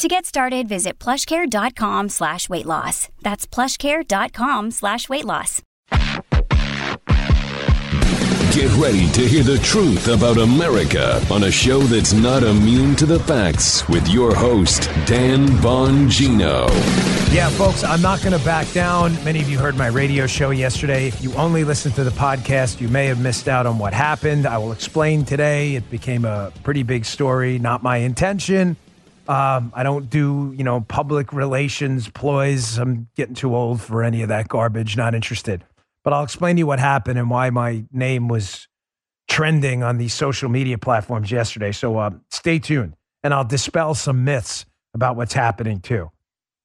To get started, visit plushcare.com slash weight loss. That's plushcare.com slash weight loss. Get ready to hear the truth about America on a show that's not immune to the facts with your host, Dan Bongino. Yeah, folks, I'm not going to back down. Many of you heard my radio show yesterday. If you only listened to the podcast, you may have missed out on what happened. I will explain today. It became a pretty big story, not my intention. Um, I don't do, you know, public relations ploys. I'm getting too old for any of that garbage. Not interested. But I'll explain to you what happened and why my name was trending on these social media platforms yesterday. So uh, stay tuned, and I'll dispel some myths about what's happening too.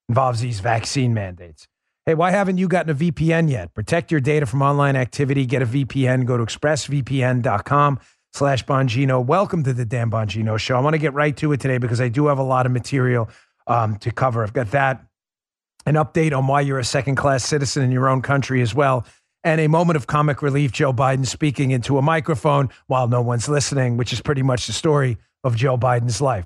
Involves these vaccine mandates. Hey, why haven't you gotten a VPN yet? Protect your data from online activity. Get a VPN. Go to expressvpn.com slash Bongino. Welcome to the Dan Bongino Show. I want to get right to it today because I do have a lot of material um, to cover. I've got that, an update on why you're a second class citizen in your own country as well, and a moment of comic relief Joe Biden speaking into a microphone while no one's listening, which is pretty much the story of Joe Biden's life.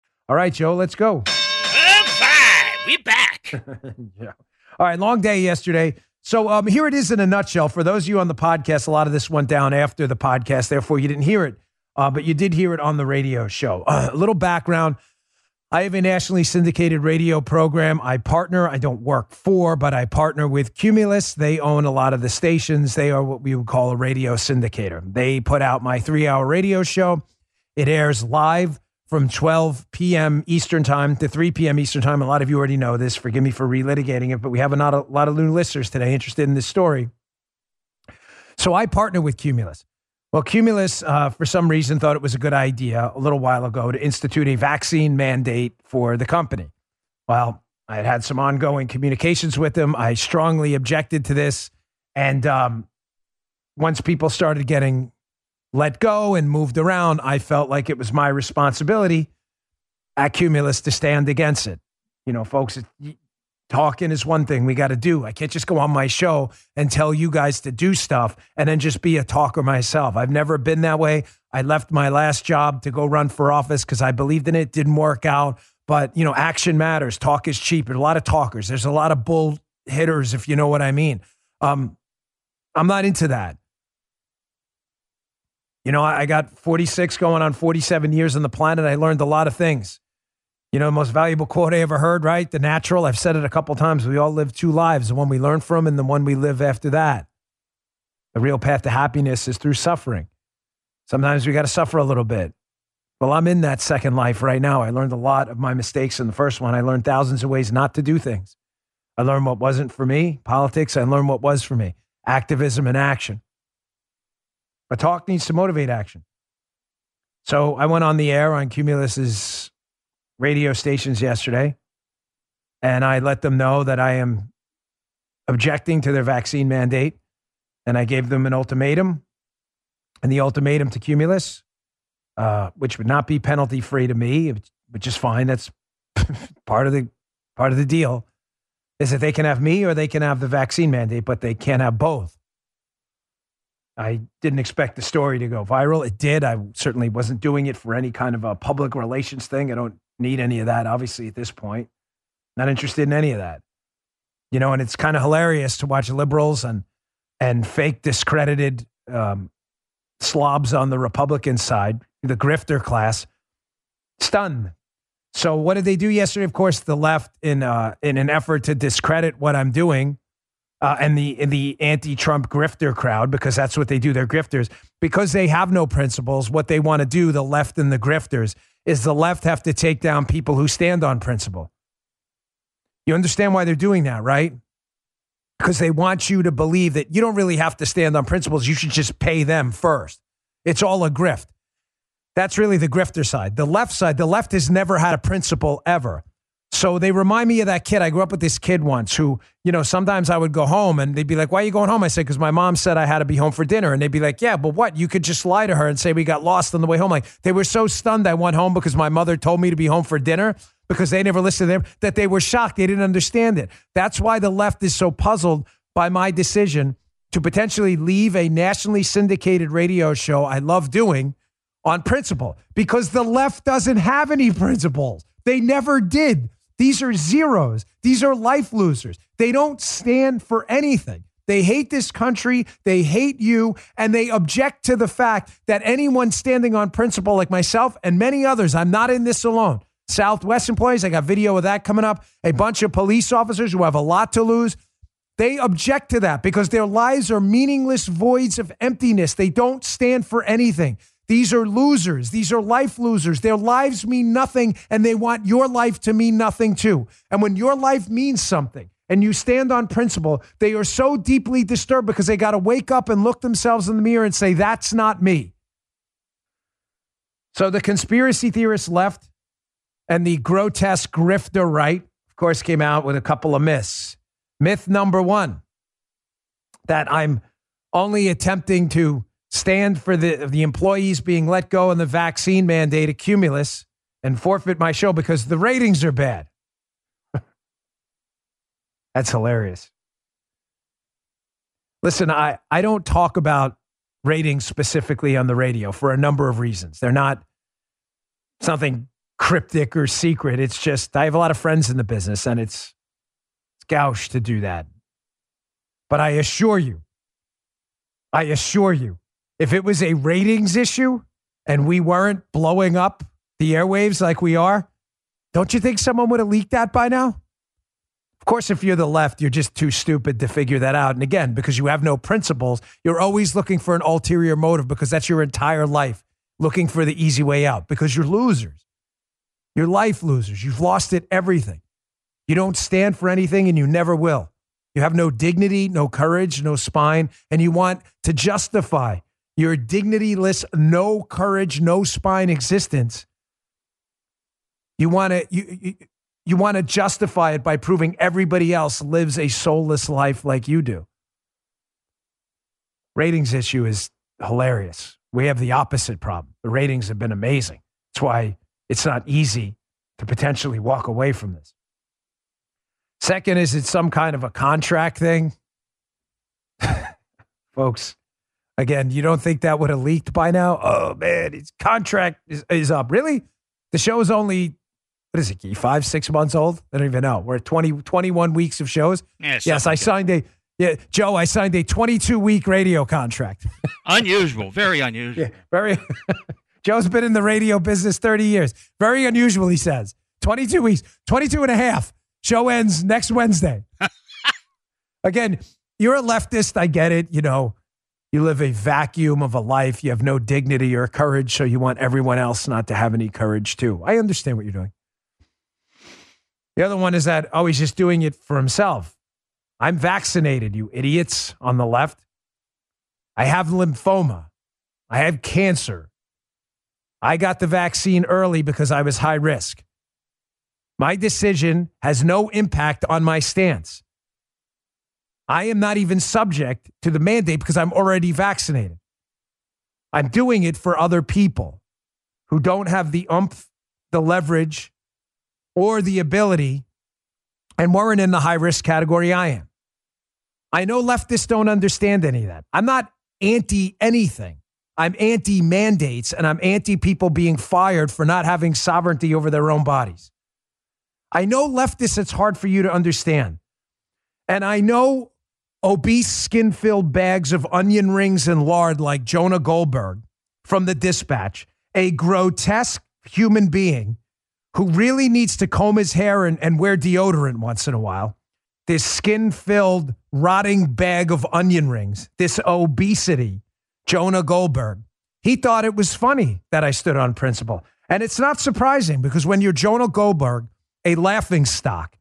All right, Joe, let's go. We back. yeah. All right, long day yesterday. So um, here it is in a nutshell. For those of you on the podcast, a lot of this went down after the podcast, therefore you didn't hear it, uh, but you did hear it on the radio show. Uh, a little background. I have a nationally syndicated radio program. I partner, I don't work for, but I partner with Cumulus. They own a lot of the stations. They are what we would call a radio syndicator. They put out my three hour radio show. It airs live from 12 p.m. Eastern Time to 3 p.m. Eastern Time. A lot of you already know this. Forgive me for relitigating it, but we have a lot of, a lot of new listeners today interested in this story. So I partner with Cumulus. Well, Cumulus, uh, for some reason, thought it was a good idea a little while ago to institute a vaccine mandate for the company. Well, I had had some ongoing communications with them. I strongly objected to this. And um, once people started getting let go and moved around, I felt like it was my responsibility at Cumulus to stand against it. You know, folks, talking is one thing we got to do. I can't just go on my show and tell you guys to do stuff and then just be a talker myself. I've never been that way. I left my last job to go run for office because I believed in it. Didn't work out. But, you know, action matters. Talk is cheap. There's a lot of talkers. There's a lot of bull hitters, if you know what I mean. Um, I'm not into that. You know, I got 46 going on 47 years on the planet. I learned a lot of things. You know, the most valuable quote I ever heard, right? The natural. I've said it a couple times. We all live two lives the one we learn from and the one we live after that. The real path to happiness is through suffering. Sometimes we got to suffer a little bit. Well, I'm in that second life right now. I learned a lot of my mistakes in the first one. I learned thousands of ways not to do things. I learned what wasn't for me, politics. I learned what was for me, activism and action. But talk needs to motivate action. So I went on the air on Cumulus's radio stations yesterday, and I let them know that I am objecting to their vaccine mandate. And I gave them an ultimatum. And the ultimatum to Cumulus, uh, which would not be penalty free to me, which is fine. That's part of the part of the deal, is that they can have me or they can have the vaccine mandate, but they can't have both. I didn't expect the story to go viral. It did. I certainly wasn't doing it for any kind of a public relations thing. I don't need any of that, obviously, at this point. Not interested in any of that. You know, and it's kind of hilarious to watch liberals and and fake discredited um, slobs on the Republican side, the grifter class, stunned. So what did they do yesterday? Of course, the left, in uh, in an effort to discredit what I'm doing, uh, and the and the anti-Trump grifter crowd because that's what they do. They're grifters because they have no principles. What they want to do, the left and the grifters, is the left have to take down people who stand on principle. You understand why they're doing that, right? Because they want you to believe that you don't really have to stand on principles. You should just pay them first. It's all a grift. That's really the grifter side. The left side, the left has never had a principle ever. So they remind me of that kid. I grew up with this kid once who, you know, sometimes I would go home and they'd be like, Why are you going home? I said, Because my mom said I had to be home for dinner. And they'd be like, Yeah, but what? You could just lie to her and say we got lost on the way home. Like they were so stunned I went home because my mother told me to be home for dinner because they never listened to them that they were shocked. They didn't understand it. That's why the left is so puzzled by my decision to potentially leave a nationally syndicated radio show I love doing on principle because the left doesn't have any principles. They never did. These are zeros. These are life losers. They don't stand for anything. They hate this country. They hate you. And they object to the fact that anyone standing on principle, like myself and many others, I'm not in this alone. Southwest employees, I got video of that coming up. A bunch of police officers who have a lot to lose. They object to that because their lives are meaningless voids of emptiness. They don't stand for anything. These are losers. These are life losers. Their lives mean nothing, and they want your life to mean nothing too. And when your life means something and you stand on principle, they are so deeply disturbed because they got to wake up and look themselves in the mirror and say, That's not me. So the conspiracy theorists left and the grotesque grifter right, of course, came out with a couple of myths. Myth number one that I'm only attempting to stand for the, the employees being let go and the vaccine mandate at Cumulus and forfeit my show because the ratings are bad. That's hilarious. Listen, I, I don't talk about ratings specifically on the radio for a number of reasons. They're not something cryptic or secret. It's just I have a lot of friends in the business and it's, it's to do that. But I assure you, I assure you, if it was a ratings issue and we weren't blowing up the airwaves like we are, don't you think someone would have leaked that by now? Of course, if you're the left, you're just too stupid to figure that out. And again, because you have no principles, you're always looking for an ulterior motive because that's your entire life, looking for the easy way out because you're losers. You're life losers. You've lost it everything. You don't stand for anything and you never will. You have no dignity, no courage, no spine, and you want to justify your dignityless, no courage, no spine existence. You want to you, you, you want to justify it by proving everybody else lives a soulless life like you do. Ratings issue is hilarious. We have the opposite problem. The ratings have been amazing. That's why it's not easy to potentially walk away from this. Second, is it some kind of a contract thing? Folks, Again, you don't think that would have leaked by now? Oh man, his contract is, is up. Really? The show is only what is it, five, six months old? I don't even know. We're at 20, 21 weeks of shows. Yeah, yes, I signed a yeah, Joe, I signed a 22 week radio contract. unusual, very unusual. Yeah, very. Joe's been in the radio business 30 years. Very unusual, he says. 22 weeks, 22 and a half. Show ends next Wednesday. Again, you're a leftist. I get it. You know, you live a vacuum of a life. You have no dignity or courage, so you want everyone else not to have any courage too. I understand what you're doing. The other one is that, oh, he's just doing it for himself. I'm vaccinated, you idiots on the left. I have lymphoma. I have cancer. I got the vaccine early because I was high risk. My decision has no impact on my stance. I am not even subject to the mandate because I'm already vaccinated. I'm doing it for other people who don't have the umph, the leverage, or the ability, and weren't in the high risk category I am. I know leftists don't understand any of that. I'm not anti anything. I'm anti mandates and I'm anti people being fired for not having sovereignty over their own bodies. I know leftists, it's hard for you to understand. And I know obese, skin filled bags of onion rings and lard like Jonah Goldberg from the dispatch, a grotesque human being who really needs to comb his hair and, and wear deodorant once in a while. this skin filled, rotting bag of onion rings, this obesity, Jonah Goldberg. He thought it was funny that I stood on principle. And it's not surprising because when you're Jonah Goldberg, a laughing stock,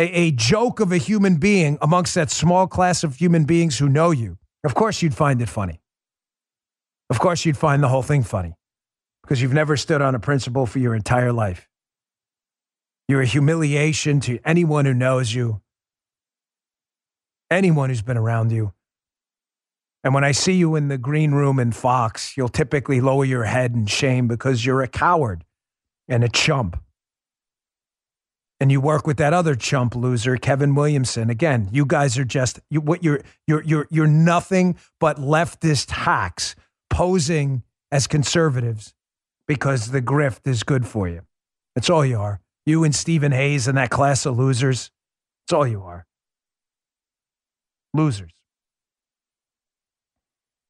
a, a joke of a human being amongst that small class of human beings who know you, of course you'd find it funny. Of course you'd find the whole thing funny because you've never stood on a principle for your entire life. You're a humiliation to anyone who knows you, anyone who's been around you. And when I see you in the green room in Fox, you'll typically lower your head in shame because you're a coward and a chump. And you work with that other chump loser, Kevin Williamson. Again, you guys are just you, what you're you're you're you're nothing but leftist hacks posing as conservatives because the grift is good for you. That's all you are. You and Stephen Hayes and that class of losers. That's all you are. Losers.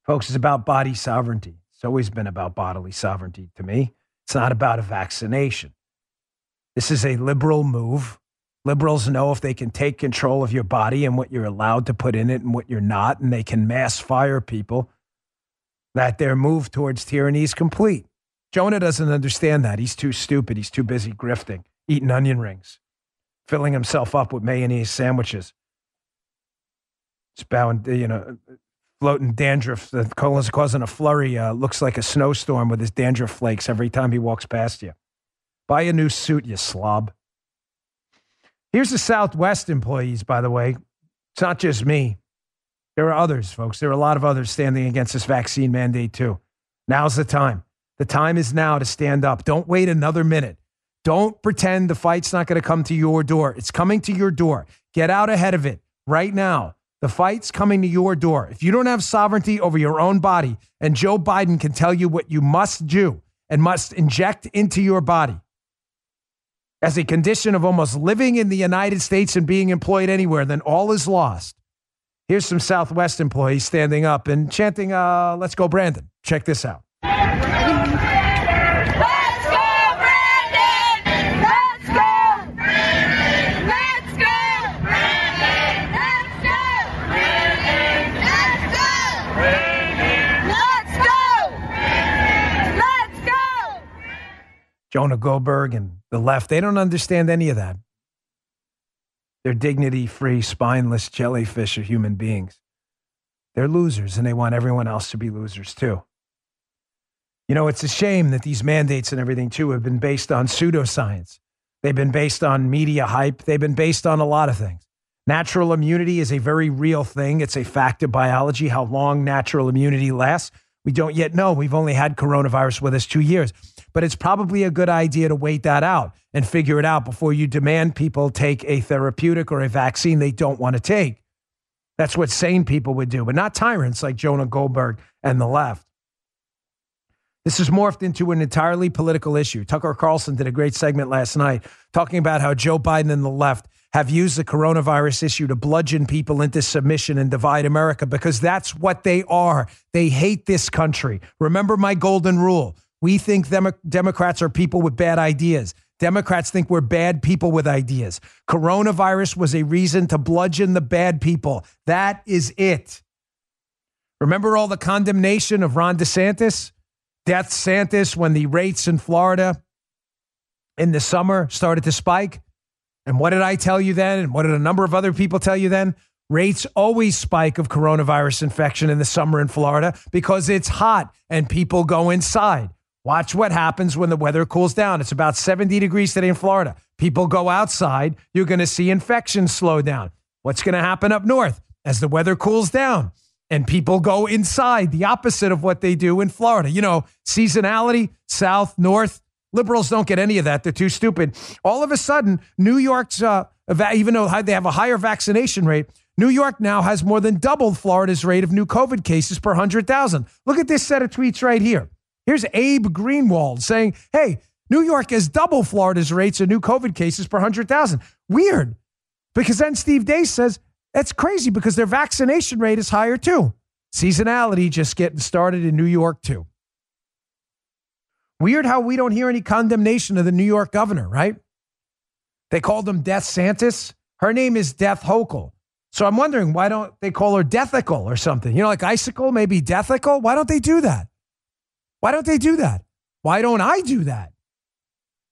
Folks, it's about body sovereignty. It's always been about bodily sovereignty to me. It's not about a vaccination. This is a liberal move. Liberals know if they can take control of your body and what you're allowed to put in it and what you're not, and they can mass fire people, that their move towards tyranny is complete. Jonah doesn't understand that. He's too stupid. He's too busy grifting, eating onion rings, filling himself up with mayonnaise sandwiches. It's bound, you know, floating dandruff that colon's causing a flurry. Uh, looks like a snowstorm with his dandruff flakes every time he walks past you. Buy a new suit, you slob. Here's the Southwest employees, by the way. It's not just me. There are others, folks. There are a lot of others standing against this vaccine mandate, too. Now's the time. The time is now to stand up. Don't wait another minute. Don't pretend the fight's not going to come to your door. It's coming to your door. Get out ahead of it right now. The fight's coming to your door. If you don't have sovereignty over your own body, and Joe Biden can tell you what you must do and must inject into your body as a condition of almost living in the United States and being employed anywhere, then all is lost. Here's some Southwest employees standing up and chanting, uh, Let's go, Brandon. Check this out. Jonah Goldberg and the left, they don't understand any of that. They're dignity free, spineless jellyfish of human beings. They're losers, and they want everyone else to be losers too. You know, it's a shame that these mandates and everything too have been based on pseudoscience. They've been based on media hype. They've been based on a lot of things. Natural immunity is a very real thing. It's a fact of biology. How long natural immunity lasts, we don't yet know. We've only had coronavirus with us two years but it's probably a good idea to wait that out and figure it out before you demand people take a therapeutic or a vaccine they don't want to take. That's what sane people would do, but not tyrants like Jonah Goldberg and the left. This has morphed into an entirely political issue. Tucker Carlson did a great segment last night talking about how Joe Biden and the left have used the coronavirus issue to bludgeon people into submission and divide America because that's what they are. They hate this country. Remember my golden rule we think Demo- Democrats are people with bad ideas. Democrats think we're bad people with ideas. Coronavirus was a reason to bludgeon the bad people. That is it. Remember all the condemnation of Ron DeSantis? Death Santis when the rates in Florida in the summer started to spike? And what did I tell you then? And what did a number of other people tell you then? Rates always spike of coronavirus infection in the summer in Florida because it's hot and people go inside. Watch what happens when the weather cools down. It's about 70 degrees today in Florida. People go outside, you're going to see infections slow down. What's going to happen up north as the weather cools down? And people go inside, the opposite of what they do in Florida. You know, seasonality, south, north. Liberals don't get any of that. They're too stupid. All of a sudden, New York's, uh, even though they have a higher vaccination rate, New York now has more than doubled Florida's rate of new COVID cases per 100,000. Look at this set of tweets right here. Here's Abe Greenwald saying, hey, New York has double Florida's rates of new COVID cases per 100,000. Weird. Because then Steve Deace says, that's crazy because their vaccination rate is higher too. Seasonality just getting started in New York too. Weird how we don't hear any condemnation of the New York governor, right? They called him Death Santis. Her name is Death Hochul. So I'm wondering why don't they call her Deathical or something? You know, like icicle, maybe Deathical. Why don't they do that? Why don't they do that? Why don't I do that?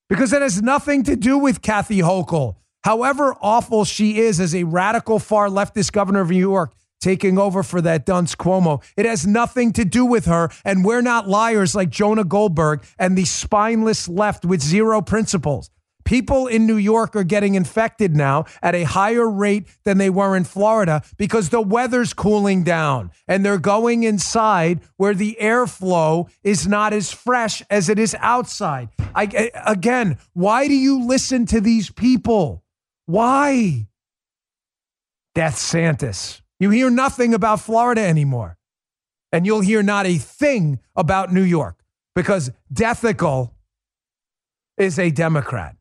Because it has nothing to do with Kathy Hochul. However awful she is as a radical far leftist governor of New York, taking over for that dunce Cuomo. It has nothing to do with her, and we're not liars like Jonah Goldberg and the spineless left with zero principles. People in New York are getting infected now at a higher rate than they were in Florida because the weather's cooling down and they're going inside where the airflow is not as fresh as it is outside. I, again, why do you listen to these people? Why? Death Santis. You hear nothing about Florida anymore. And you'll hear not a thing about New York because Deathical is a Democrat.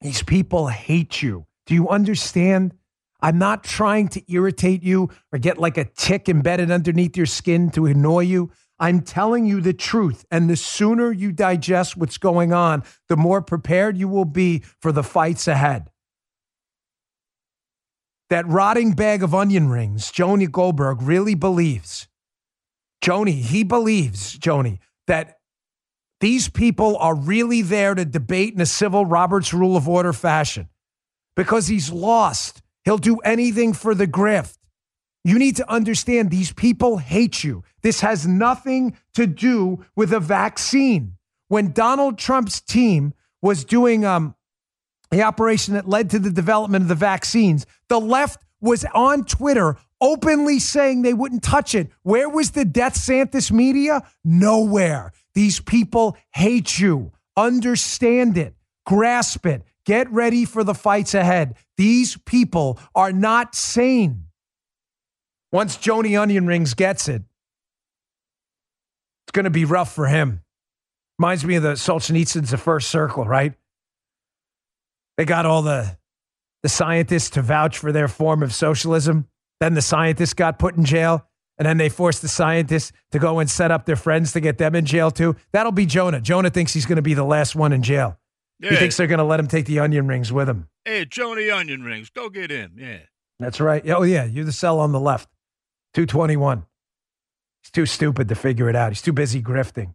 These people hate you. Do you understand? I'm not trying to irritate you or get like a tick embedded underneath your skin to annoy you. I'm telling you the truth. And the sooner you digest what's going on, the more prepared you will be for the fights ahead. That rotting bag of onion rings, Joni Goldberg really believes. Joni, he believes, Joni, that these people are really there to debate in a civil Roberts Rule of Order fashion because he's lost. He'll do anything for the grift. You need to understand these people hate you. This has nothing to do with a vaccine. When Donald Trump's team was doing um, the operation that led to the development of the vaccines, the left was on Twitter openly saying they wouldn't touch it. Where was the Death Santis media? Nowhere. These people hate you. Understand it. Grasp it. Get ready for the fights ahead. These people are not sane. Once Joni Onion Rings gets it, it's going to be rough for him. Reminds me of the Solzhenitsyn's The First Circle, right? They got all the, the scientists to vouch for their form of socialism. Then the scientists got put in jail and then they force the scientists to go and set up their friends to get them in jail too. That'll be Jonah. Jonah thinks he's going to be the last one in jail. Yeah. He thinks they're going to let him take the onion rings with him. Hey, Jonah, Onion Rings, go get him. Yeah. That's right. Oh, yeah. You're the cell on the left. 221. He's too stupid to figure it out. He's too busy grifting.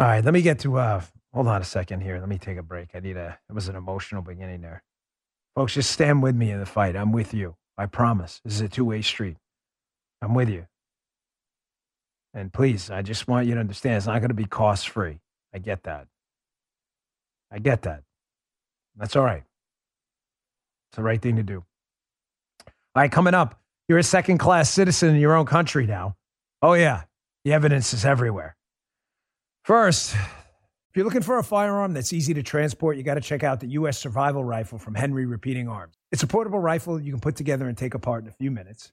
All right. Let me get to, uh, hold on a second here. Let me take a break. I need a, it was an emotional beginning there. Folks, just stand with me in the fight. I'm with you. I promise. This is a two way street. I'm with you. And please, I just want you to understand it's not going to be cost free. I get that. I get that. That's all right. It's the right thing to do. All right, coming up, you're a second class citizen in your own country now. Oh, yeah. The evidence is everywhere. First, if you're looking for a firearm that's easy to transport, you got to check out the U.S. Survival Rifle from Henry Repeating Arms. It's a portable rifle you can put together and take apart in a few minutes.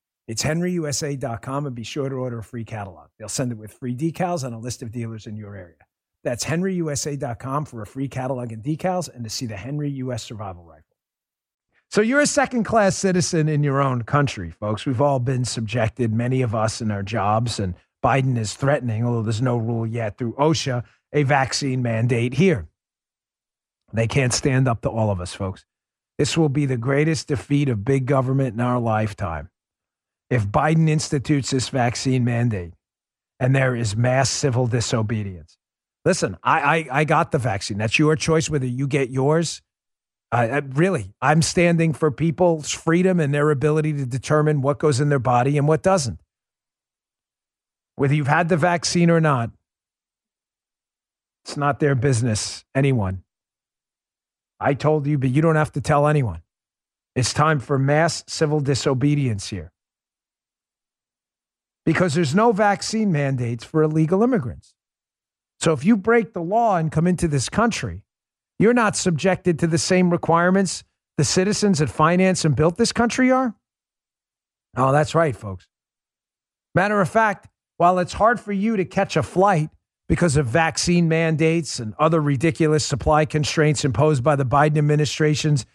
it's henryusa.com and be sure to order a free catalog. They'll send it with free decals and a list of dealers in your area. That's henryusa.com for a free catalog and decals and to see the Henry US Survival Rifle. So you're a second class citizen in your own country, folks. We've all been subjected, many of us in our jobs, and Biden is threatening, although there's no rule yet through OSHA, a vaccine mandate here. They can't stand up to all of us, folks. This will be the greatest defeat of big government in our lifetime if Biden institutes this vaccine mandate and there is mass civil disobedience. Listen, I, I, I got the vaccine. That's your choice whether you get yours. Really, I'm standing for people's freedom and their ability to determine what goes in their body and what doesn't. Whether you've had the vaccine or not, it's not their business, anyone. I told you, but you don't have to tell anyone. It's time for mass civil disobedience here because there's no vaccine mandates for illegal immigrants. So if you break the law and come into this country, you're not subjected to the same requirements the citizens that finance and built this country are? Oh, that's right, folks. Matter of fact, while it's hard for you to catch a flight because of vaccine mandates and other ridiculous supply constraints imposed by the Biden administration's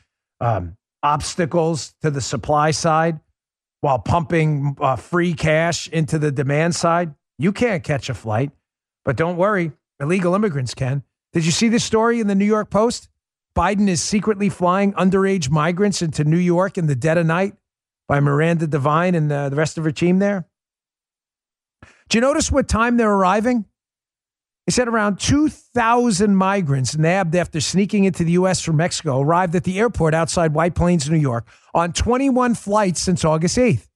um, obstacles to the supply side while pumping uh, free cash into the demand side, you can't catch a flight. But don't worry, illegal immigrants can. Did you see this story in the New York Post? Biden is secretly flying underage migrants into New York in the dead of night by Miranda Devine and uh, the rest of her team there. Do you notice what time they're arriving? He said around 2,000 migrants nabbed after sneaking into the U.S. from Mexico arrived at the airport outside White Plains, New York, on 21 flights since August 8th.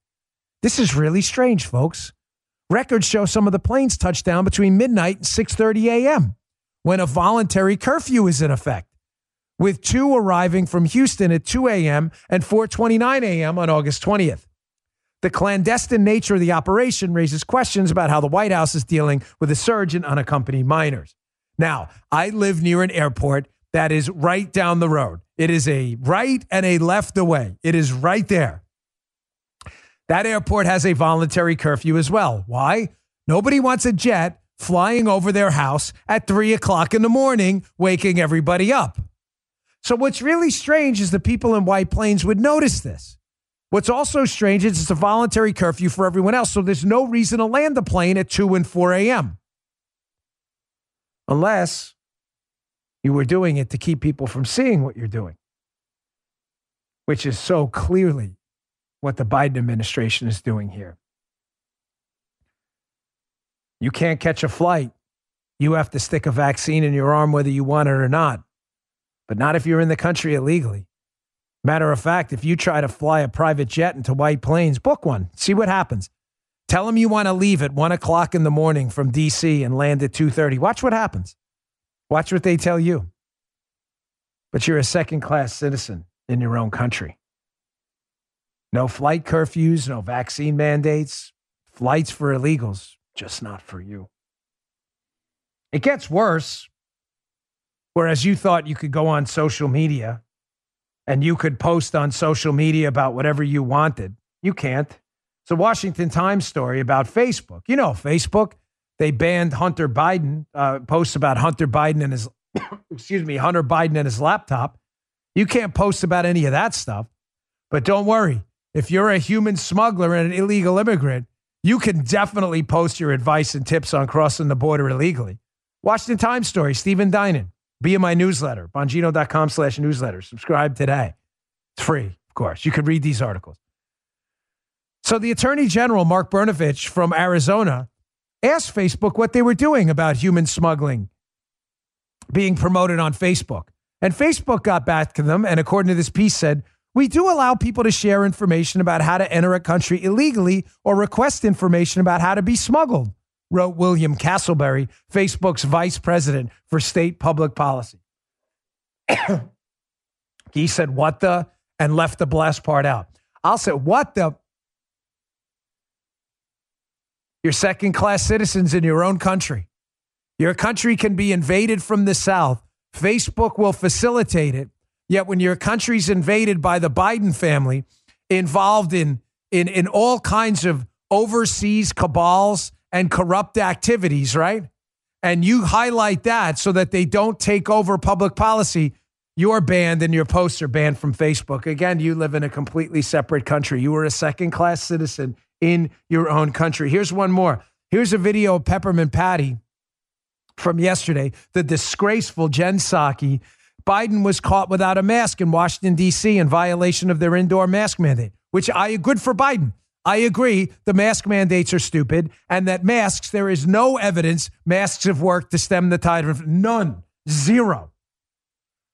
This is really strange, folks. Records show some of the planes touched down between midnight and 6:30 a.m. when a voluntary curfew is in effect, with two arriving from Houston at 2 a.m. and 4:29 a.m. on August 20th. The clandestine nature of the operation raises questions about how the White House is dealing with a surge in unaccompanied minors. Now, I live near an airport that is right down the road. It is a right and a left away. It is right there. That airport has a voluntary curfew as well. Why? Nobody wants a jet flying over their house at three o'clock in the morning, waking everybody up. So, what's really strange is the people in White Plains would notice this. What's also strange is it's a voluntary curfew for everyone else, so there's no reason to land the plane at 2 and 4 a.m. Unless you were doing it to keep people from seeing what you're doing, which is so clearly what the Biden administration is doing here. You can't catch a flight. You have to stick a vaccine in your arm whether you want it or not, but not if you're in the country illegally. Matter of fact, if you try to fly a private jet into White Plains, book one, see what happens. Tell them you want to leave at one o'clock in the morning from DC and land at 2:30. Watch what happens. Watch what they tell you. But you're a second class citizen in your own country. No flight curfews, no vaccine mandates, flights for illegals, just not for you. It gets worse. Whereas you thought you could go on social media and you could post on social media about whatever you wanted. You can't. It's a Washington Times story about Facebook. You know, Facebook, they banned Hunter Biden, uh, posts about Hunter Biden and his, excuse me, Hunter Biden and his laptop. You can't post about any of that stuff. But don't worry. If you're a human smuggler and an illegal immigrant, you can definitely post your advice and tips on crossing the border illegally. Washington Times story, Stephen Dinan. Be in my newsletter, bongino.com slash newsletter. Subscribe today. It's free, of course. You can read these articles. So the Attorney General, Mark Brnovich from Arizona, asked Facebook what they were doing about human smuggling being promoted on Facebook. And Facebook got back to them, and according to this piece, said, we do allow people to share information about how to enter a country illegally or request information about how to be smuggled wrote William Castleberry, Facebook's vice president for state public policy. he said, What the? and left the blast part out. I'll say, What the? You're second class citizens in your own country. Your country can be invaded from the South. Facebook will facilitate it. Yet when your country's invaded by the Biden family, involved in, in, in all kinds of overseas cabals and corrupt activities, right? And you highlight that so that they don't take over public policy, you're banned and your posts are banned from Facebook. Again, you live in a completely separate country. You are a second class citizen in your own country. Here's one more. Here's a video of Peppermint Patty from yesterday, the disgraceful Jen Psaki. Biden was caught without a mask in Washington, D.C. in violation of their indoor mask mandate, which I good for Biden. I agree the mask mandates are stupid and that masks, there is no evidence masks have worked to stem the tide of none, zero.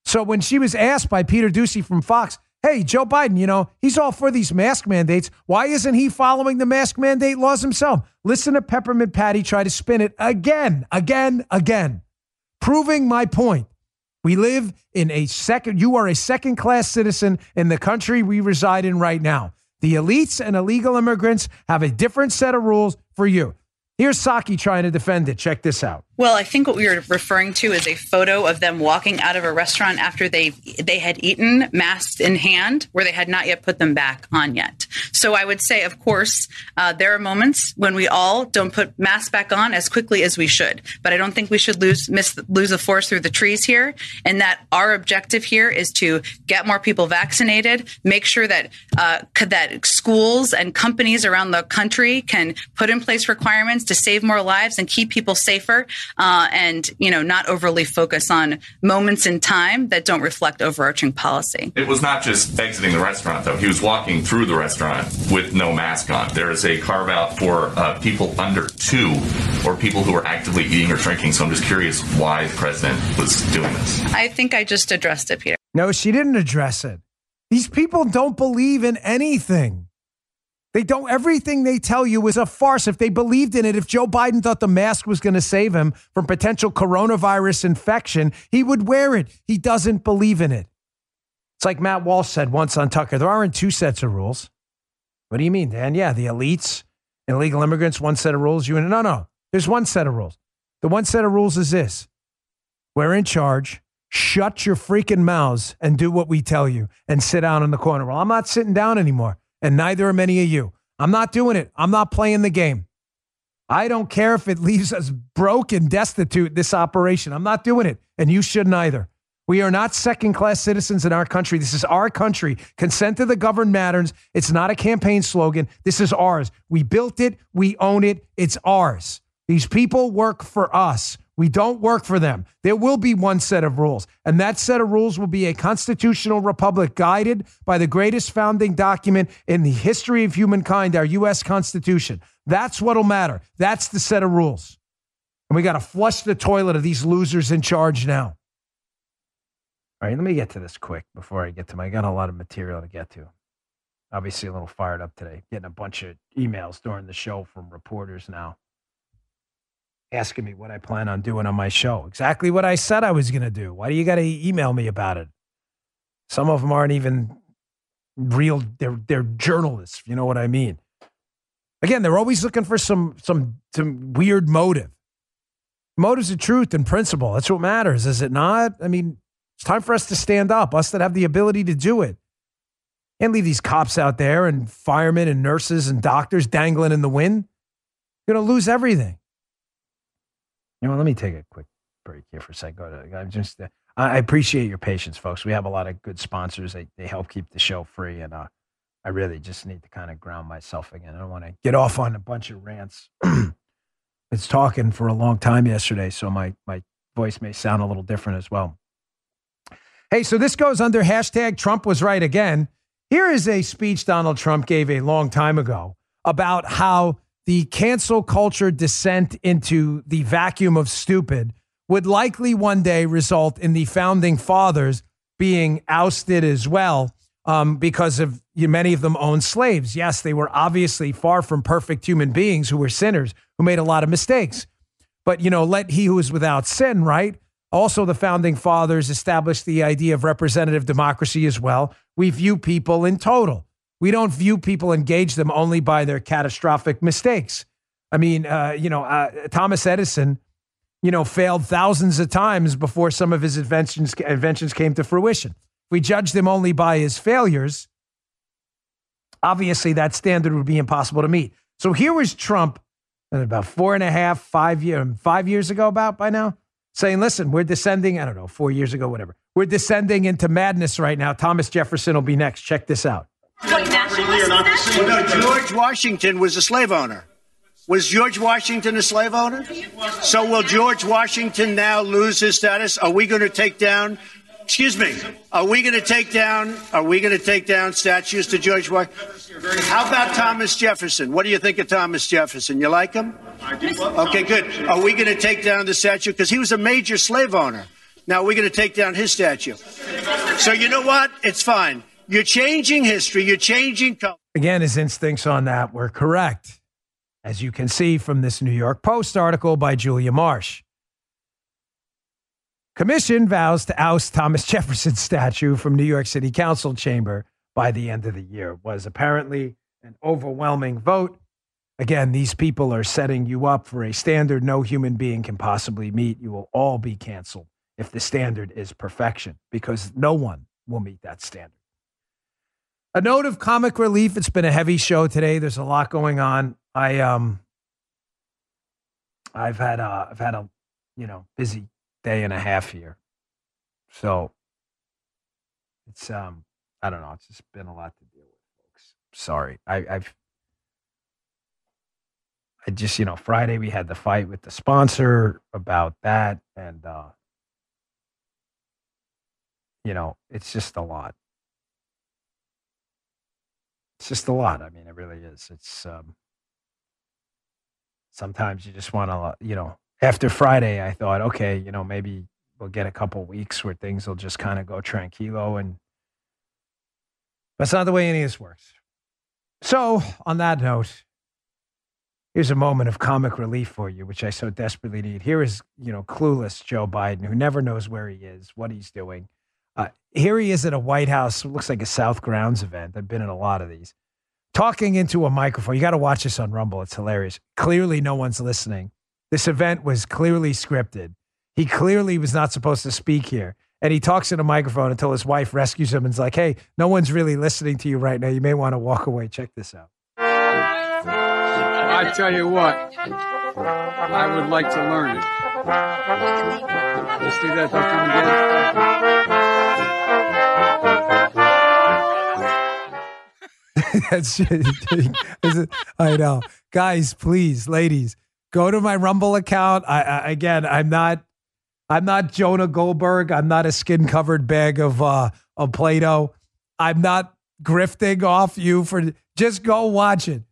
So when she was asked by Peter Doocy from Fox, hey, Joe Biden, you know, he's all for these mask mandates. Why isn't he following the mask mandate laws himself? Listen to Peppermint Patty try to spin it again, again, again, proving my point. We live in a second, you are a second class citizen in the country we reside in right now. The elites and illegal immigrants have a different set of rules for you. Here's Psaki trying to defend it. Check this out. Well, I think what we were referring to is a photo of them walking out of a restaurant after they they had eaten, masks in hand, where they had not yet put them back on yet. So I would say, of course, uh, there are moments when we all don't put masks back on as quickly as we should. But I don't think we should lose miss lose the forest through the trees here. And that our objective here is to get more people vaccinated, make sure that uh, that schools and companies around the country can put in place requirements to save more lives and keep people safer uh, and you know not overly focus on moments in time that don't reflect overarching policy. It was not just exiting the restaurant though; he was walking through the restaurant with no mask on. There is a carve out for uh, people under two or people who are actively eating or drinking. So I'm just curious why the president was doing this. I think I just addressed it, Peter. No, she didn't address it. These people don't believe in anything. They don't, everything they tell you is a farce. If they believed in it, if Joe Biden thought the mask was going to save him from potential coronavirus infection, he would wear it. He doesn't believe in it. It's like Matt Walsh said once on Tucker there aren't two sets of rules. What do you mean, Dan? Yeah, the elites and illegal immigrants, one set of rules. You and no, no, there's one set of rules. The one set of rules is this we're in charge. Shut your freaking mouths and do what we tell you and sit down in the corner. Well, I'm not sitting down anymore and neither are many of you. I'm not doing it. I'm not playing the game. I don't care if it leaves us broke and destitute, this operation. I'm not doing it, and you shouldn't either. We are not second class citizens in our country. This is our country. Consent to the governed matters. It's not a campaign slogan. This is ours. We built it. We own it. It's ours. These people work for us. We don't work for them. There will be one set of rules, and that set of rules will be a constitutional republic guided by the greatest founding document in the history of humankind, our U.S. Constitution. That's what'll matter. That's the set of rules. And we got to flush the toilet of these losers in charge now. All right, let me get to this quick before I get to my. I got a lot of material to get to. Obviously, a little fired up today. Getting a bunch of emails during the show from reporters now asking me what I plan on doing on my show. Exactly what I said I was going to do. Why do you got to email me about it? Some of them aren't even real. They're they're journalists. You know what I mean? Again, they're always looking for some some some weird motive. Motives of truth and principle. That's what matters, is it not? I mean, it's time for us to stand up. Us that have the ability to do it. And leave these cops out there and firemen and nurses and doctors dangling in the wind. You're going to lose everything. You know, let me take a quick break here for a second. I'm just, uh, I appreciate your patience, folks. We have a lot of good sponsors. They, they help keep the show free. And uh, I really just need to kind of ground myself again. I don't want to get off on a bunch of rants. it's talking for a long time yesterday, so my, my voice may sound a little different as well. Hey, so this goes under hashtag Trump was right again. Here is a speech Donald Trump gave a long time ago about how the cancel culture descent into the vacuum of stupid would likely one day result in the founding fathers being ousted as well um, because of you know, many of them owned slaves. Yes, they were obviously far from perfect human beings who were sinners who made a lot of mistakes. But, you know, let he who is without sin, right? Also, the founding fathers established the idea of representative democracy as well. We view people in total. We don't view people, engage them only by their catastrophic mistakes. I mean, uh, you know, uh, Thomas Edison, you know, failed thousands of times before some of his inventions inventions came to fruition. If we judge them only by his failures, obviously that standard would be impossible to meet. So here was Trump uh, about four and a half, five year, five years ago, about by now, saying, "Listen, we're descending. I don't know, four years ago, whatever. We're descending into madness right now. Thomas Jefferson will be next. Check this out." Well, no, George Washington was a slave owner. Was George Washington a slave owner? So will George Washington now lose his status? Are we going to take down? Excuse me. Are we going to take down? Are we going to take down statues to George Washington? How about Thomas Jefferson? What do you think of Thomas Jefferson? You like him? Okay, good. Are we going to take down the statue because he was a major slave owner? Now we're going to take down his statue. So you know what? It's fine. You're changing history. You're changing culture. Again, his instincts on that were correct, as you can see from this New York Post article by Julia Marsh. Commission vows to oust Thomas Jefferson statue from New York City Council chamber by the end of the year. It was apparently an overwhelming vote. Again, these people are setting you up for a standard no human being can possibly meet. You will all be canceled if the standard is perfection, because no one will meet that standard. A note of comic relief. It's been a heavy show today. There's a lot going on. I um I've had a I've had a you know busy day and a half here. So it's um I don't know, it's just been a lot to deal with, folks. Sorry. I, I've I just, you know, Friday we had the fight with the sponsor about that and uh you know, it's just a lot. It's just a lot. I mean, it really is. It's um sometimes you just want to, you know, after Friday, I thought, okay, you know, maybe we'll get a couple weeks where things will just kind of go tranquilo. And that's not the way any of this works. So, on that note, here's a moment of comic relief for you, which I so desperately need. Here is, you know, clueless Joe Biden, who never knows where he is, what he's doing. Uh, here he is at a White House, looks like a South Grounds event. I've been in a lot of these talking into a microphone. You got to watch this on Rumble. It's hilarious. Clearly, no one's listening. This event was clearly scripted. He clearly was not supposed to speak here. And he talks in a microphone until his wife rescues him and's like, hey, no one's really listening to you right now. You may want to walk away. Check this out. I tell you what, I would like to learn it. You see that? That's I know, guys. Please, ladies, go to my Rumble account. I, I again, I'm not, I'm not Jonah Goldberg. I'm not a skin covered bag of uh of Play-Doh. I'm not grifting off you for. Just go watch it.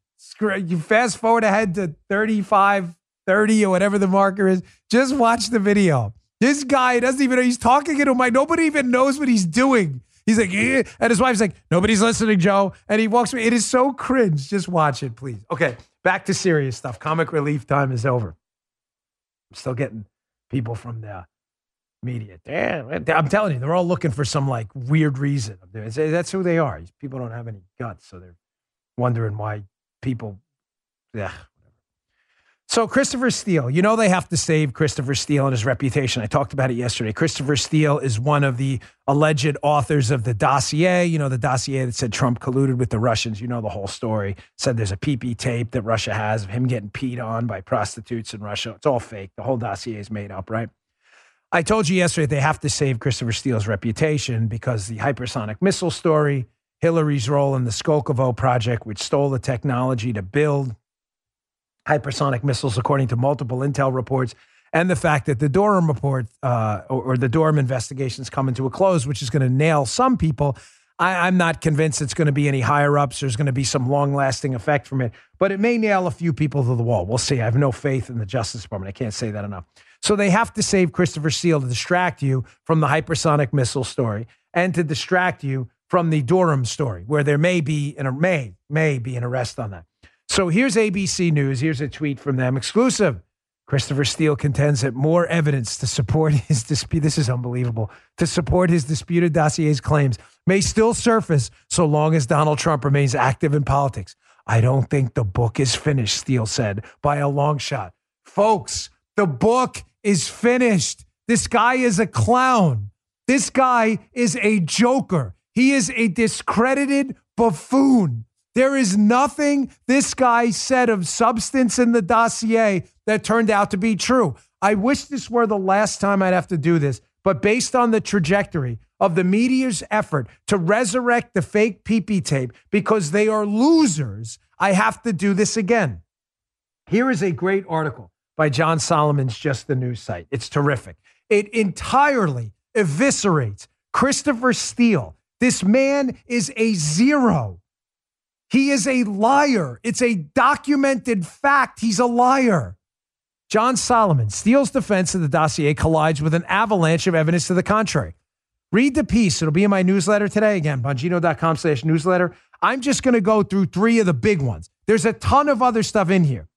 You fast forward ahead to 35, 30 or whatever the marker is. Just watch the video. This guy doesn't even know he's talking into my. Nobody even knows what he's doing. He's like, eh. and his wife's like, nobody's listening, Joe. And he walks me. It is so cringe. Just watch it, please. Okay, back to serious stuff. Comic relief time is over. I'm still getting people from the media. Damn, I'm telling you, they're all looking for some like weird reason. That's who they are. People don't have any guts, so they're wondering why people. Yeah, so, Christopher Steele, you know, they have to save Christopher Steele and his reputation. I talked about it yesterday. Christopher Steele is one of the alleged authors of the dossier, you know, the dossier that said Trump colluded with the Russians. You know, the whole story said there's a PP tape that Russia has of him getting peed on by prostitutes in Russia. It's all fake. The whole dossier is made up, right? I told you yesterday they have to save Christopher Steele's reputation because the hypersonic missile story, Hillary's role in the Skolkovo project, which stole the technology to build hypersonic missiles, according to multiple intel reports, and the fact that the Durham report uh, or, or, the Durham investigations coming to a close, which is going to nail some people. I, am not convinced it's going to be any higher ups. There's going to be some long lasting effect from it, but it may nail a few people to the wall. We'll see. I have no faith in the Justice Department. I can't say that enough. So they have to save Christopher Steele to distract you from the hypersonic missile story and to distract you from the Durham story, where there may be an may may be an arrest on that. So here's ABC News. Here's a tweet from them exclusive. Christopher Steele contends that more evidence to support his dispute, this is unbelievable, to support his disputed dossier's claims may still surface so long as Donald Trump remains active in politics. I don't think the book is finished, Steele said by a long shot. Folks, the book is finished. This guy is a clown. This guy is a joker. He is a discredited buffoon. There is nothing this guy said of substance in the dossier that turned out to be true. I wish this were the last time I'd have to do this, but based on the trajectory of the media's effort to resurrect the fake PP tape because they are losers, I have to do this again. Here is a great article by John Solomon's Just the News site. It's terrific. It entirely eviscerates Christopher Steele. This man is a zero he is a liar. It's a documented fact. He's a liar. John Solomon, Steele's defense of the dossier collides with an avalanche of evidence to the contrary. Read the piece. It'll be in my newsletter today. Again, bongino.com slash newsletter. I'm just going to go through three of the big ones. There's a ton of other stuff in here.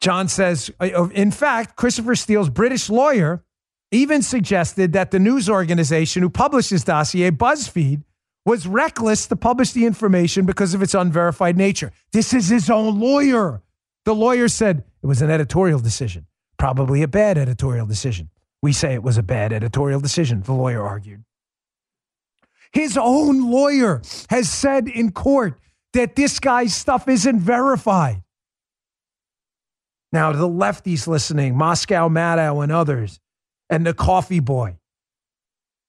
John says, uh, in fact, Christopher Steele's British lawyer even suggested that the news organization who published his dossier, BuzzFeed, was reckless to publish the information because of its unverified nature. This is his own lawyer. The lawyer said it was an editorial decision, probably a bad editorial decision. We say it was a bad editorial decision, the lawyer argued. His own lawyer has said in court that this guy's stuff isn't verified. Now, to the lefties listening, Moscow Maddow and others, and the coffee boy,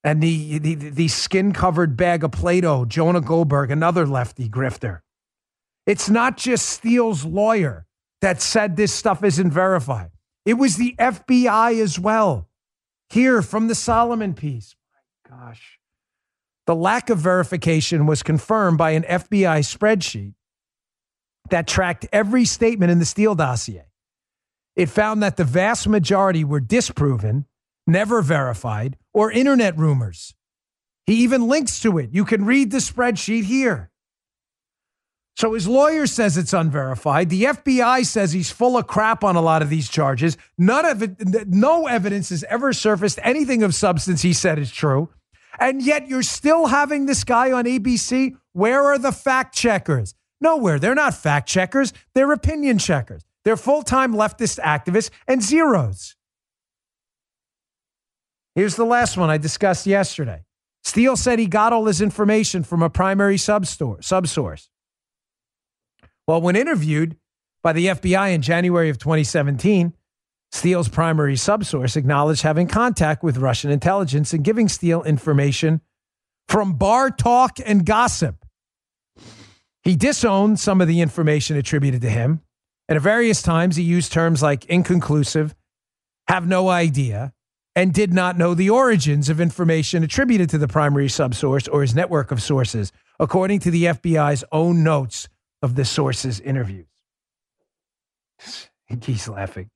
and the, the, the skin covered bag of Play Doh, Jonah Goldberg, another lefty grifter. It's not just Steele's lawyer that said this stuff isn't verified, it was the FBI as well. Here from the Solomon piece. My gosh. The lack of verification was confirmed by an FBI spreadsheet that tracked every statement in the Steele dossier. It found that the vast majority were disproven, never verified, or internet rumors. He even links to it. You can read the spreadsheet here. So his lawyer says it's unverified. The FBI says he's full of crap on a lot of these charges. None of it, no evidence has ever surfaced anything of substance he said is true. And yet you're still having this guy on ABC. Where are the fact checkers? Nowhere. They're not fact checkers. They're opinion checkers. They're full time leftist activists and zeros. Here's the last one I discussed yesterday. Steele said he got all his information from a primary subsource. Well, when interviewed by the FBI in January of 2017, Steele's primary subsource acknowledged having contact with Russian intelligence and giving Steele information from bar talk and gossip. He disowned some of the information attributed to him, and at various times he used terms like inconclusive, have no idea, and did not know the origins of information attributed to the primary subsource or his network of sources, according to the FBI's own notes of the source's interviews. He's laughing.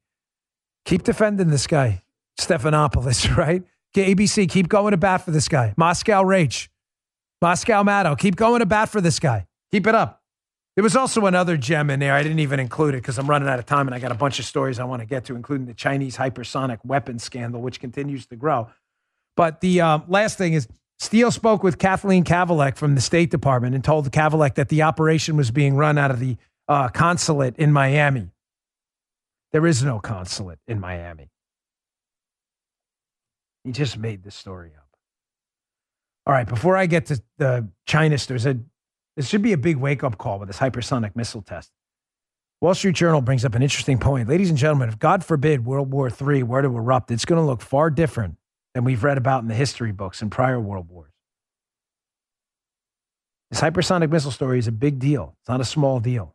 Keep defending this guy, Stephanopoulos, right? ABC, keep going to bat for this guy. Moscow Rage, Moscow Maddow, keep going to bat for this guy. Keep it up. There was also another gem in there. I didn't even include it because I'm running out of time and I got a bunch of stories I want to get to, including the Chinese hypersonic weapon scandal, which continues to grow. But the um, last thing is Steele spoke with Kathleen Kavalec from the State Department and told Kavalec that the operation was being run out of the uh, consulate in Miami. There is no consulate in Miami. He just made the story up. All right, before I get to the China, there's a this should be a big wake up call with this hypersonic missile test. Wall Street Journal brings up an interesting point. Ladies and gentlemen, if God forbid World War III were to erupt, it's going to look far different than we've read about in the history books in prior world wars. This hypersonic missile story is a big deal. It's not a small deal.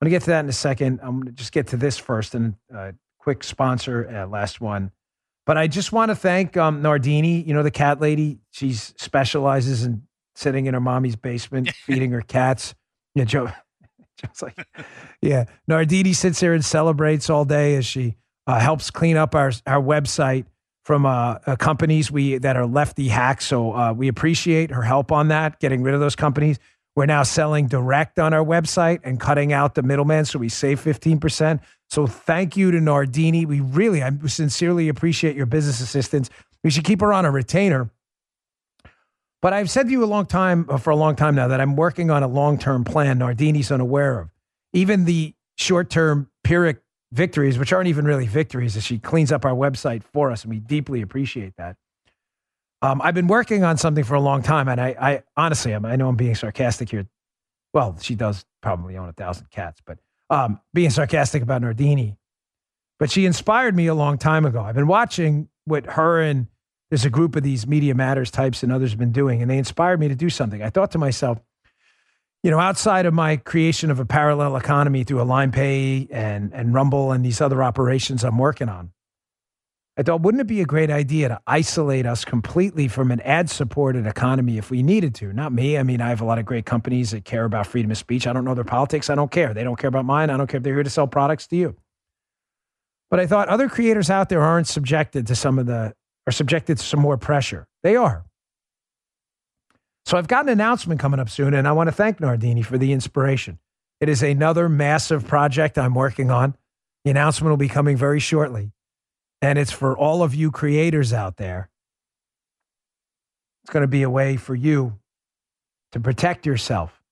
I'm going to get to that in a second. I'm going to just get to this first and a uh, quick sponsor, uh, last one. But I just want to thank um, Nandini, you know, the cat lady. She specializes in sitting in her mommy's basement, feeding her cats. Yeah, Joe. Joe's like, yeah. Nandini sits here and celebrates all day as she uh, helps clean up our, our website from uh, uh, companies we that are lefty hacks. So uh, we appreciate her help on that, getting rid of those companies. We're now selling direct on our website and cutting out the middleman, so we save 15%. So thank you to Nandini. We really, I sincerely appreciate your business assistance. We should keep her on a retainer. But I've said to you a long time, uh, for a long time now, that I'm working on a long term plan Nandini's unaware of. Even the short term Pyrrhic victories, which aren't even really victories, as she cleans up our website for us, and we deeply appreciate that. Um, I've been working on something for a long time, and I, I honestly, I'm, i know I'm being sarcastic here. Well, she does probably own a thousand cats, but um, being sarcastic about Nandini. But she inspired me a long time ago. I've been watching what her and there's a group of these Media Matters types and others have been doing, and they inspired me to do something. I thought to myself, you know, outside of my creation of a parallel economy through Align Pay and, and Rumble and these other operations I'm working on, I thought, wouldn't it be a great idea to isolate us completely from an ad supported economy if we needed to? Not me. I mean, I have a lot of great companies that care about freedom of speech. I don't know their politics. I don't care. They don't care about mine. I don't care if they're here to sell products to you. But I thought other creators out there aren't subjected to some of the, are subjected to some more pressure. They are. So I've got an announcement coming up soon, and I want to thank Nandini for the inspiration. It is another massive project I'm working on. The announcement will be coming very shortly. And it's for all of you creators out there. It's going to be a way for you to protect yourself.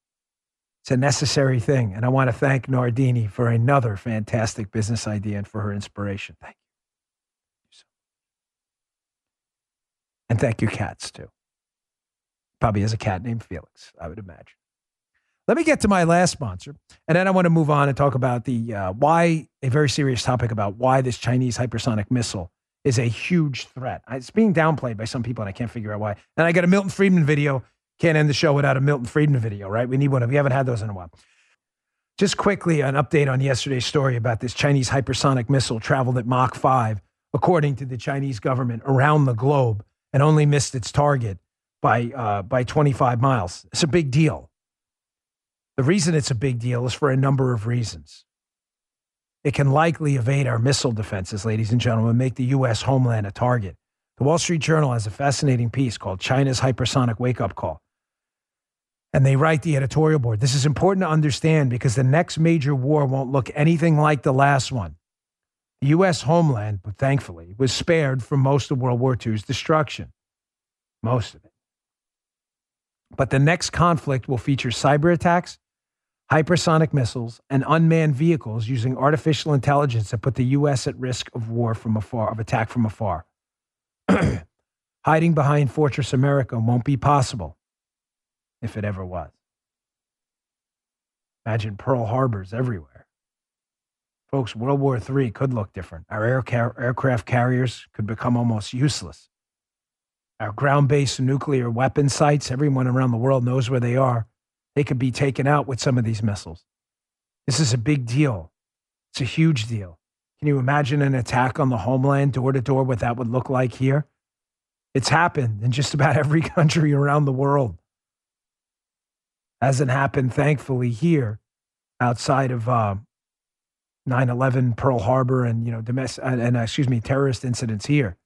It's a necessary thing. And I want to thank Nandini for another fantastic business idea and for her inspiration. Thank you. And thank you, cats, too. Probably has a cat named Felix, I would imagine. Let me get to my last sponsor, and then I want to move on and talk about the uh, why a very serious topic about why this Chinese hypersonic missile is a huge threat. It's being downplayed by some people, and I can't figure out why. And I got a Milton Friedman video. Can't end the show without a Milton Friedman video, right? We need one. We haven't had those in a while. Just quickly, an update on yesterday's story about this Chinese hypersonic missile traveled at Mach 5, according to the Chinese government, around the globe and only missed its target by, uh, by 25 miles. It's a big deal. The reason it's a big deal is for a number of reasons. It can likely evade our missile defenses, ladies and gentlemen, make the U.S. homeland a target. The Wall Street Journal has a fascinating piece called China's Hypersonic Wake Up Call. And they write the editorial board. This is important to understand because the next major war won't look anything like the last one. The U.S. homeland, but thankfully, was spared from most of World War II's destruction. Most of it. But the next conflict will feature cyber attacks, hypersonic missiles, and unmanned vehicles using artificial intelligence that put the U.S. at risk of war from afar, of attack from afar. Hiding behind Fortress America won't be possible if it ever was. Imagine Pearl Harbors everywhere. Folks, World War III could look different. Our air car- aircraft carriers could become almost useless. Our ground based nuclear weapon sites, everyone around the world knows where they are. They could be taken out with some of these missiles. This is a big deal. It's a huge deal. Can you imagine an attack on the homeland door to door, what that would look like here? It's happened in just about every country around the world. Hasn't happened, thankfully, here outside of uh, 9-11, Pearl Harbor, and you know, domestic and, and excuse me, terrorist incidents here.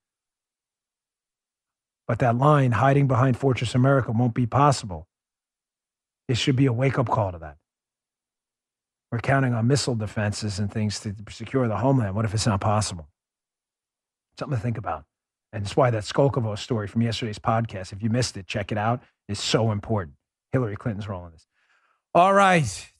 But that line, hiding behind Fortress America, won't be possible. It should be a wake up call to that. We're counting on missile defenses and things to secure the homeland. What if it's not possible? Something to think about. And it's why that Skolkovo story from yesterday's podcast, if you missed it, check it out, is so important. Hillary Clinton's role in this. All right.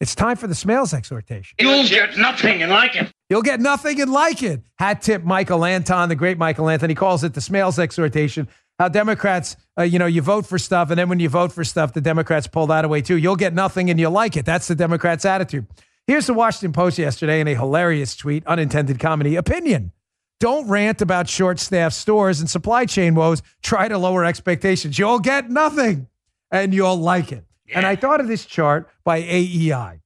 It's time for the Smails exhortation. You'll get nothing and like it. You'll get nothing and like it. Hat tip Michael Anton, the great Michael Anton. He calls it the Smails exhortation. How Democrats, uh, you know, you vote for stuff, and then when you vote for stuff, the Democrats pull that away too. You'll get nothing and you'll like it. That's the Democrats' attitude. Here's the Washington Post yesterday in a hilarious tweet, unintended comedy opinion. Don't rant about short staffed stores and supply chain woes. Try to lower expectations. You'll get nothing and you'll like it. Yeah. And I thought of this chart by AEI,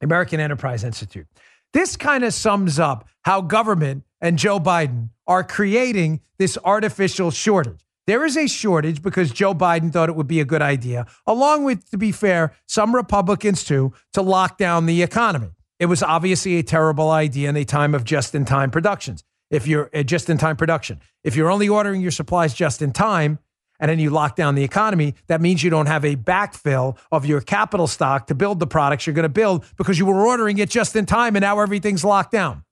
American Enterprise Institute. This kind of sums up how government and Joe Biden are creating this artificial shortage. There is a shortage because Joe Biden thought it would be a good idea, along with, to be fair, some Republicans too, to lock down the economy. It was obviously a terrible idea in a time of just in time productions. If you're uh, just in time production, if you're only ordering your supplies just in time, and then you lock down the economy, that means you don't have a backfill of your capital stock to build the products you're going to build because you were ordering it just in time and now everything's locked down.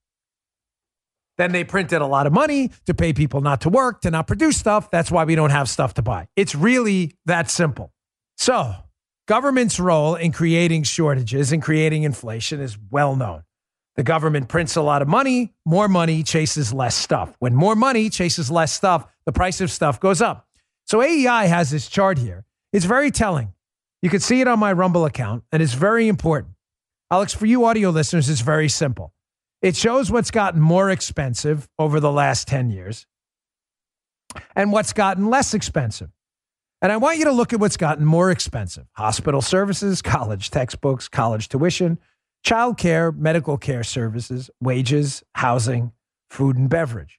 Then they printed a lot of money to pay people not to work, to not produce stuff. That's why we don't have stuff to buy. It's really that simple. So, government's role in creating shortages and creating inflation is well known. The government prints a lot of money, more money chases less stuff. When more money chases less stuff, the price of stuff goes up. So AEI has this chart here. It's very telling. You can see it on my Rumble account, and it's very important. Alex, for you audio listeners, it's very simple. It shows what's gotten more expensive over the last 10 years and what's gotten less expensive. And I want you to look at what's gotten more expensive hospital services, college textbooks, college tuition, childcare, medical care services, wages, housing, food, and beverage.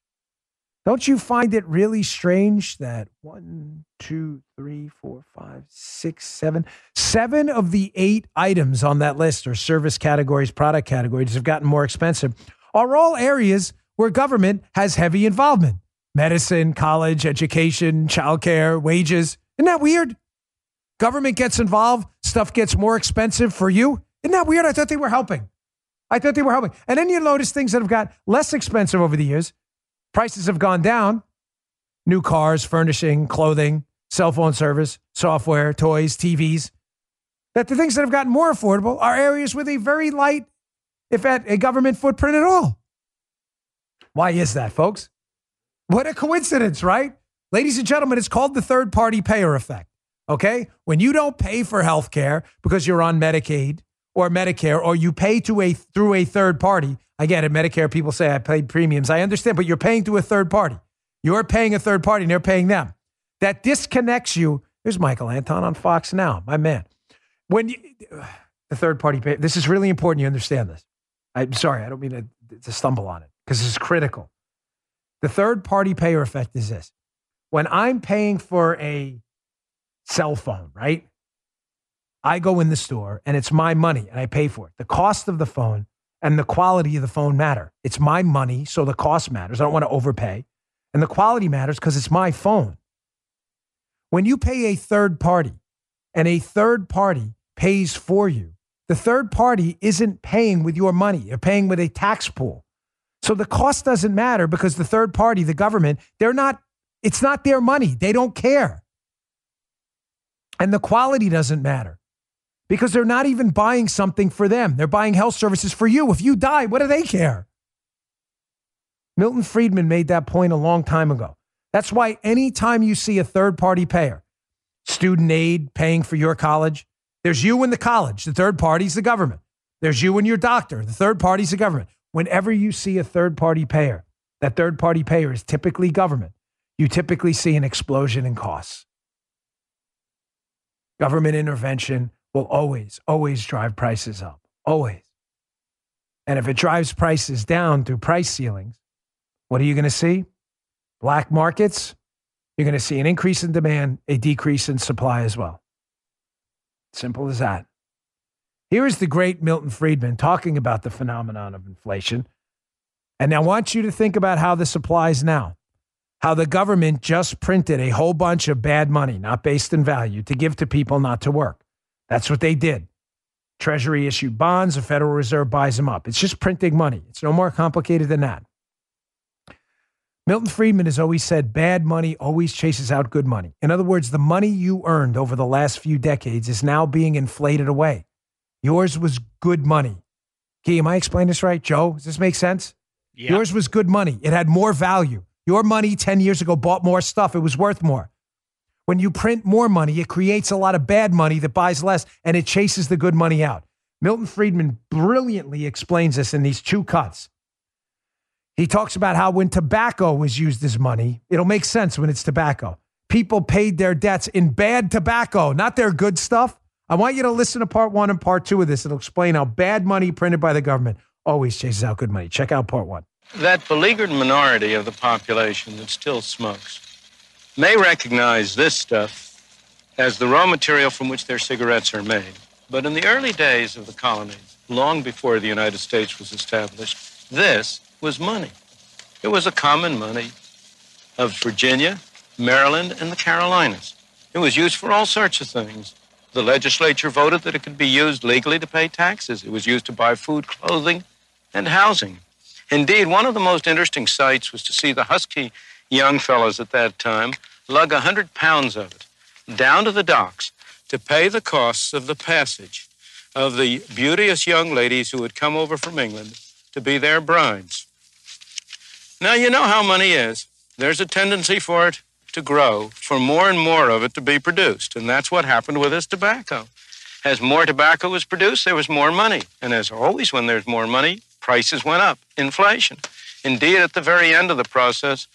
Don't you find it really strange that one, two, three, four, five, six, seven, seven of the eight items on that list or service categories, product categories have gotten more expensive, are all areas where government has heavy involvement medicine, college, education, childcare, wages. Isn't that weird? Government gets involved, stuff gets more expensive for you. Isn't that weird? I thought they were helping. I thought they were helping. And then you notice things that have got less expensive over the years Prices have gone down. New cars, furnishing, clothing, cell phone service, software, toys, TVs, that the things that have gotten more affordable are areas with a very light, if at a government footprint at all. Why is that, folks? What a coincidence, right? Ladies and gentlemen, it's called the third party payer effect. Okay? When you don't pay for health care because you're on Medicaid or Medicare, or you pay to a through a third party. I get it. Medicare people say I paid premiums. I understand, but you're paying to a third party. You're paying a third party and they're paying them. That disconnects you. There's Michael Anton on Fox now, my man. When you, the third party pay, this is really important you understand this. I'm sorry, I don't mean to, to stumble on it because this is critical. The third party payer effect is this. When I'm paying for a cell phone, right? I go in the store and it's my money and I pay for it. The cost of the phone and the quality of the phone matter. It's my money, so the cost matters. I don't want to overpay. And the quality matters because it's my phone. When you pay a third party and a third party pays for you, the third party isn't paying with your money, they're paying with a tax pool. So the cost doesn't matter because the third party, the government, they're not, it's not their money. They don't care. And the quality doesn't matter because they're not even buying something for them. They're buying health services for you. If you die, what do they care? Milton Friedman made that point a long time ago. That's why anytime you see a third party payer, student aid paying for your college, there's you and the college. The third party's the government. There's you and your doctor. The third party's the government. Whenever you see a third party payer, that third party payer is typically government. You typically see an explosion in costs. Government intervention will always, always drive prices up. Always. And if it drives prices down through price ceilings, what are you going to see? Black markets, you're going to see an increase in demand, a decrease in supply as well. Simple as that. Here is the great Milton Friedman talking about the phenomenon of inflation. And I want you to think about how this applies now. How the government just printed a whole bunch of bad money, not based in value, to give to people not to work. That's what they did. Treasury issued bonds, the Federal Reserve buys them up. It's just printing money. It's no more complicated than that. Milton Friedman has always said bad money always chases out good money. In other words, the money you earned over the last few decades is now being inflated away. Yours was good money. Key, am I explaining this right? Joe, does this make sense? Yeah. Yours was good money. It had more value. Your money 10 years ago bought more stuff. It was worth more. When you print more money, it creates a lot of bad money that buys less and it chases the good money out. Milton Friedman brilliantly explains this in these two cuts. He talks about how when tobacco was used as money, it'll make sense when it's tobacco. People paid their debts in bad tobacco, not their good stuff. I want you to listen to part one and part two of this. It'll explain how bad money printed by the government always chases out good money. Check out part one. That beleaguered minority of the population that still smokes may recognize this stuff as the raw material from which their cigarettes are made. But in the early days of the colonies, long before the United States was established, this was money. It was a common money of Virginia, Maryland, and the Carolinas. It was used for all sorts of things. The legislature voted that it could be used legally to pay taxes. It was used to buy food, clothing, and housing. Indeed, one of the most interesting sights was to see the husky young fellows at that time lug a hundred pounds of it down to the docks to pay the costs of the passage of the beauteous young ladies who had come over from England to be their brides. Now, you know how money is. There's a tendency for it to grow, for more and more of it to be produced. And that's what happened with this tobacco. As more tobacco was produced, there was more money. And as always, when there's more money, prices went up, inflation. Indeed, at the very end of the process,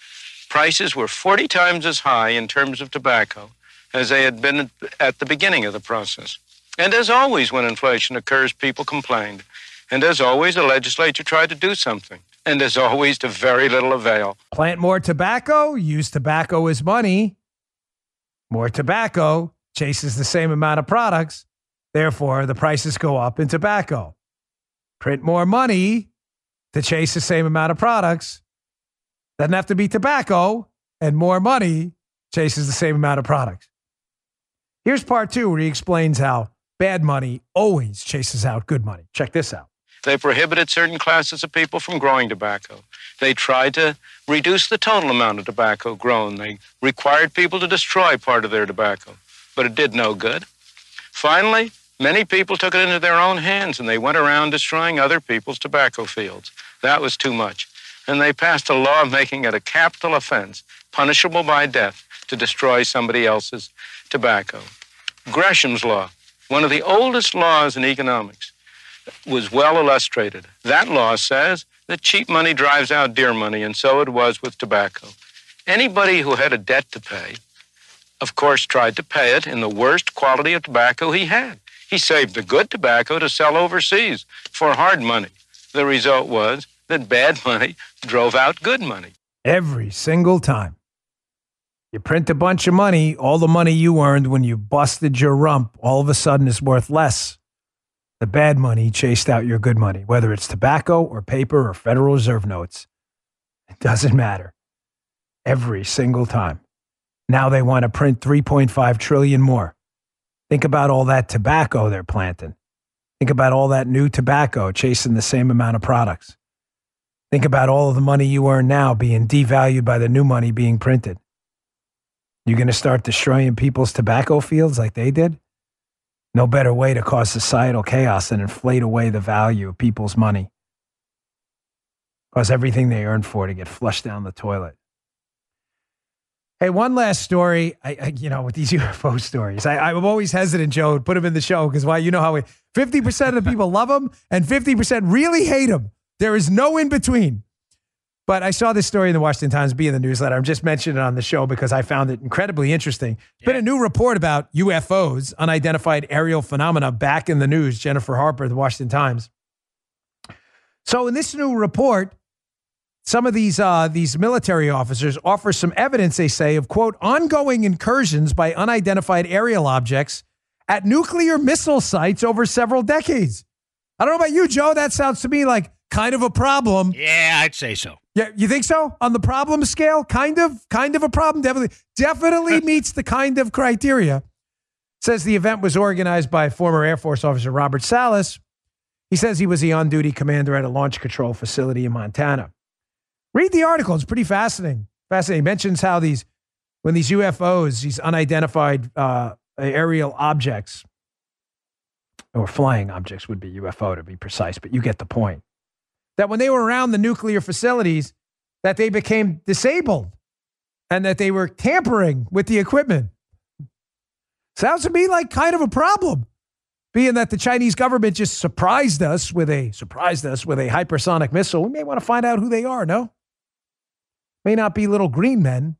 prices were 40 times as high in terms of tobacco as they had been at the beginning of the process. And as always, when inflation occurs, people complained. And as always, the legislature tried to do something. And as always, to very little avail. Plant more tobacco, use tobacco as money. More tobacco chases the same amount of products. Therefore, the prices go up in tobacco. Print more money to chase the same amount of products. Doesn't have to be tobacco, and more money chases the same amount of products. Here's part two where he explains how bad money always chases out good money. Check this out. They prohibited certain classes of people from growing tobacco. They tried to reduce the total amount of tobacco grown. They required people to destroy part of their tobacco, but it did no good. Finally, many people took it into their own hands and they went around destroying other people's tobacco fields. That was too much. And they passed a law making it a capital offense, punishable by death, to destroy somebody else's tobacco. Gresham's Law, one of the oldest laws in economics, was well illustrated. That law says that cheap money drives out dear money, and so it was with tobacco. Anybody who had a debt to pay, of course, tried to pay it in the worst quality of tobacco he had. He saved the good tobacco to sell overseas for hard money. The result was that bad money drove out good money. Every single time. You print a bunch of money, all the money you earned when you busted your rump all of a sudden is worth less. The bad money chased out your good money, whether it's tobacco or paper or Federal Reserve notes. It doesn't matter. Every single time. Now they want to print 3.5 trillion more. Think about all that tobacco they're planting. Think about all that new tobacco chasing the same amount of products. Think about all of the money you earn now being devalued by the new money being printed. You're going to start destroying people's tobacco fields like they did? No better way to cause societal chaos than inflate away the value of people's money. Cause everything they earned for to get flushed down the toilet. Hey, one last story. I, I you know, with these UFO stories, I, I'm always hesitant, Joe, to put them in the show because why? You know how we, 50% of the people love them and 50% really hate them. There is no in between. But I saw this story in the Washington Times, be in the newsletter. I'm just mentioning it on the show because I found it incredibly interesting. It's been a new report about UFOs, unidentified aerial phenomena, back in the news. Jennifer Harper, the Washington Times. So in this new report, some of these uh, these military officers offer some evidence. They say of quote ongoing incursions by unidentified aerial objects at nuclear missile sites over several decades. I don't know about you, Joe. That sounds to me like kind of a problem. Yeah, I'd say so. Yeah, you think so? On the problem scale, kind of, kind of a problem. Definitely, definitely meets the kind of criteria. Says the event was organized by former Air Force officer Robert Salas. He says he was the on-duty commander at a launch control facility in Montana. Read the article; it's pretty fascinating. Fascinating. He mentions how these, when these UFOs, these unidentified uh, aerial objects, or flying objects would be UFO to be precise, but you get the point that when they were around the nuclear facilities, that they became disabled and that they were tampering with the equipment. Sounds to me like kind of a problem, being that the Chinese government just surprised us with a surprised us with a hypersonic missile. We may want to find out who they are. No, may not be little green men.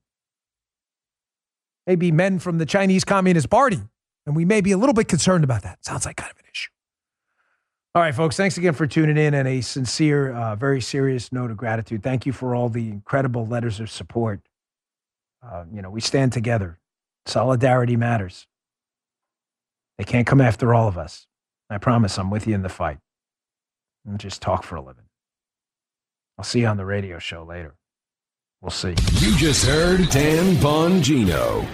Maybe men from the Chinese Communist Party, and we may be a little bit concerned about that. Sounds like kind of an issue. All right, folks, thanks again for tuning in and a sincere, uh, very serious note of gratitude. Thank you for all the incredible letters of support. Uh, you know, we stand together. Solidarity matters. They can't come after all of us. I promise I'm with you in the fight. And just talk for a living. I'll see you on the radio show later. We'll see. You just heard Dan Bongino.